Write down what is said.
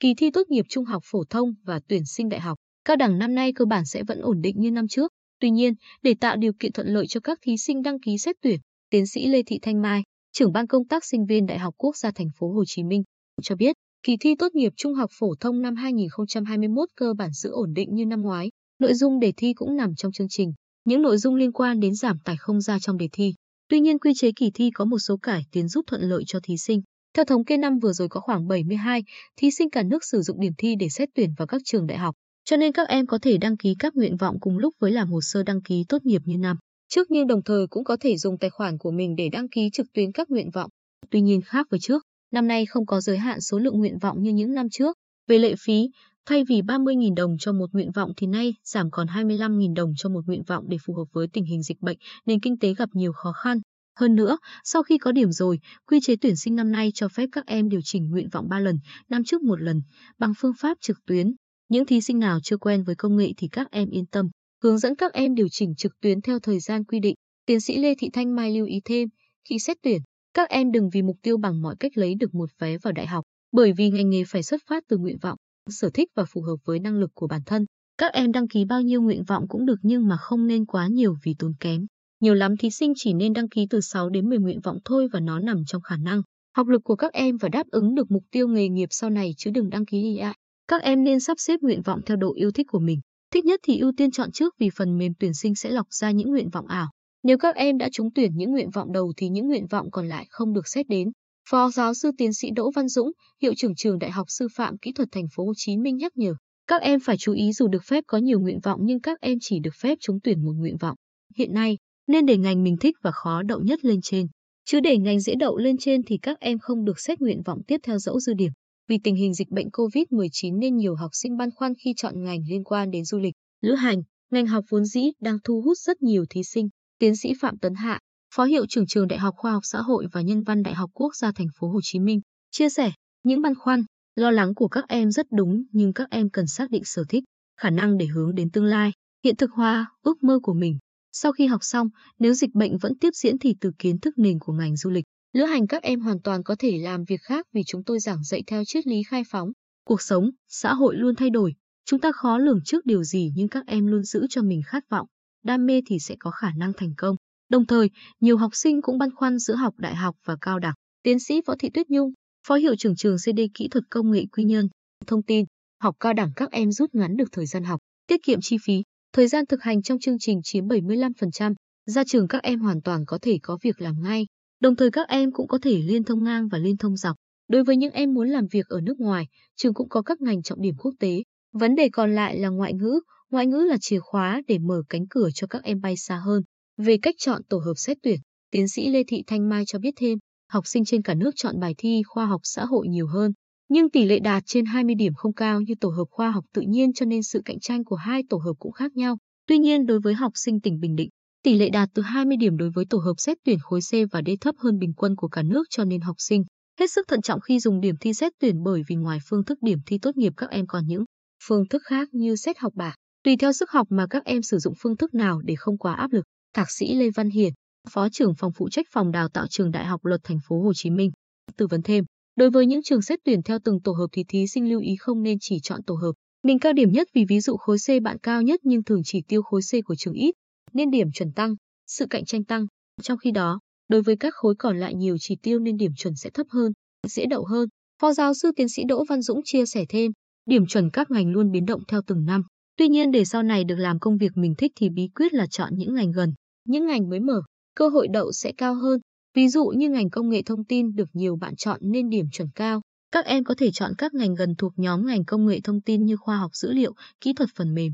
kỳ thi tốt nghiệp trung học phổ thông và tuyển sinh đại học, cao đẳng năm nay cơ bản sẽ vẫn ổn định như năm trước. Tuy nhiên, để tạo điều kiện thuận lợi cho các thí sinh đăng ký xét tuyển, tiến sĩ Lê Thị Thanh Mai, trưởng ban công tác sinh viên Đại học Quốc gia thành phố Hồ Chí Minh cho biết, kỳ thi tốt nghiệp trung học phổ thông năm 2021 cơ bản giữ ổn định như năm ngoái. Nội dung đề thi cũng nằm trong chương trình. Những nội dung liên quan đến giảm tải không ra trong đề thi. Tuy nhiên quy chế kỳ thi có một số cải tiến giúp thuận lợi cho thí sinh. Theo thống kê năm vừa rồi có khoảng 72 thí sinh cả nước sử dụng điểm thi để xét tuyển vào các trường đại học, cho nên các em có thể đăng ký các nguyện vọng cùng lúc với làm hồ sơ đăng ký tốt nghiệp như năm trước nhưng đồng thời cũng có thể dùng tài khoản của mình để đăng ký trực tuyến các nguyện vọng. Tuy nhiên khác với trước, năm nay không có giới hạn số lượng nguyện vọng như những năm trước. Về lệ phí, thay vì 30.000 đồng cho một nguyện vọng thì nay giảm còn 25.000 đồng cho một nguyện vọng để phù hợp với tình hình dịch bệnh, nền kinh tế gặp nhiều khó khăn. Hơn nữa, sau khi có điểm rồi, quy chế tuyển sinh năm nay cho phép các em điều chỉnh nguyện vọng 3 lần, năm trước một lần, bằng phương pháp trực tuyến. Những thí sinh nào chưa quen với công nghệ thì các em yên tâm, hướng dẫn các em điều chỉnh trực tuyến theo thời gian quy định. Tiến sĩ Lê Thị Thanh Mai lưu ý thêm, khi xét tuyển, các em đừng vì mục tiêu bằng mọi cách lấy được một vé vào đại học, bởi vì ngành nghề phải xuất phát từ nguyện vọng, sở thích và phù hợp với năng lực của bản thân. Các em đăng ký bao nhiêu nguyện vọng cũng được nhưng mà không nên quá nhiều vì tốn kém. Nhiều lắm thí sinh chỉ nên đăng ký từ 6 đến 10 nguyện vọng thôi và nó nằm trong khả năng, học lực của các em và đáp ứng được mục tiêu nghề nghiệp sau này chứ đừng đăng ký đi ạ. Các em nên sắp xếp nguyện vọng theo độ yêu thích của mình. Thích nhất thì ưu tiên chọn trước vì phần mềm tuyển sinh sẽ lọc ra những nguyện vọng ảo. Nếu các em đã trúng tuyển những nguyện vọng đầu thì những nguyện vọng còn lại không được xét đến. Phó giáo sư tiến sĩ Đỗ Văn Dũng, hiệu trưởng trường Đại học Sư phạm Kỹ thuật Thành phố Hồ Chí Minh nhắc nhở, các em phải chú ý dù được phép có nhiều nguyện vọng nhưng các em chỉ được phép trúng tuyển một nguyện vọng. Hiện nay, nên để ngành mình thích và khó đậu nhất lên trên. Chứ để ngành dễ đậu lên trên thì các em không được xét nguyện vọng tiếp theo dẫu dư điểm. Vì tình hình dịch bệnh COVID-19 nên nhiều học sinh băn khoăn khi chọn ngành liên quan đến du lịch, lữ hành, ngành học vốn dĩ đang thu hút rất nhiều thí sinh. Tiến sĩ Phạm Tấn Hạ, Phó hiệu trưởng trường Đại học Khoa học Xã hội và Nhân văn Đại học Quốc gia Thành phố Hồ Chí Minh, chia sẻ, những băn khoăn, lo lắng của các em rất đúng nhưng các em cần xác định sở thích, khả năng để hướng đến tương lai, hiện thực hóa ước mơ của mình. Sau khi học xong, nếu dịch bệnh vẫn tiếp diễn thì từ kiến thức nền của ngành du lịch, lữ hành các em hoàn toàn có thể làm việc khác vì chúng tôi giảng dạy theo triết lý khai phóng. Cuộc sống, xã hội luôn thay đổi, chúng ta khó lường trước điều gì nhưng các em luôn giữ cho mình khát vọng, đam mê thì sẽ có khả năng thành công. Đồng thời, nhiều học sinh cũng băn khoăn giữa học đại học và cao đẳng. Tiến sĩ Võ Thị Tuyết Nhung, Phó hiệu trưởng trường CD Kỹ thuật Công nghệ Quy Nhơn, thông tin, học cao đẳng các em rút ngắn được thời gian học, tiết kiệm chi phí, thời gian thực hành trong chương trình chiếm 75%, ra trường các em hoàn toàn có thể có việc làm ngay. Đồng thời các em cũng có thể liên thông ngang và liên thông dọc. Đối với những em muốn làm việc ở nước ngoài, trường cũng có các ngành trọng điểm quốc tế. Vấn đề còn lại là ngoại ngữ, ngoại ngữ là chìa khóa để mở cánh cửa cho các em bay xa hơn. Về cách chọn tổ hợp xét tuyển, tiến sĩ Lê Thị Thanh Mai cho biết thêm, học sinh trên cả nước chọn bài thi khoa học xã hội nhiều hơn, nhưng tỷ lệ đạt trên 20 điểm không cao như tổ hợp khoa học tự nhiên cho nên sự cạnh tranh của hai tổ hợp cũng khác nhau. Tuy nhiên đối với học sinh tỉnh Bình Định, tỷ lệ đạt từ 20 điểm đối với tổ hợp xét tuyển khối C và D thấp hơn bình quân của cả nước cho nên học sinh hết sức thận trọng khi dùng điểm thi xét tuyển bởi vì ngoài phương thức điểm thi tốt nghiệp các em còn những phương thức khác như xét học bạ. Tùy theo sức học mà các em sử dụng phương thức nào để không quá áp lực. Thạc sĩ Lê Văn Hiển, Phó trưởng phòng phụ trách phòng đào tạo trường Đại học Luật Thành phố Hồ Chí Minh, tư vấn thêm. Đối với những trường xét tuyển theo từng tổ hợp thì thí sinh lưu ý không nên chỉ chọn tổ hợp mình cao điểm nhất vì ví dụ khối C bạn cao nhất nhưng thường chỉ tiêu khối C của trường ít, nên điểm chuẩn tăng, sự cạnh tranh tăng. Trong khi đó, đối với các khối còn lại nhiều chỉ tiêu nên điểm chuẩn sẽ thấp hơn, dễ đậu hơn. Phó giáo sư tiến sĩ Đỗ Văn Dũng chia sẻ thêm, điểm chuẩn các ngành luôn biến động theo từng năm. Tuy nhiên để sau này được làm công việc mình thích thì bí quyết là chọn những ngành gần, những ngành mới mở, cơ hội đậu sẽ cao hơn. Ví dụ như ngành công nghệ thông tin được nhiều bạn chọn nên điểm chuẩn cao. Các em có thể chọn các ngành gần thuộc nhóm ngành công nghệ thông tin như khoa học dữ liệu, kỹ thuật phần mềm.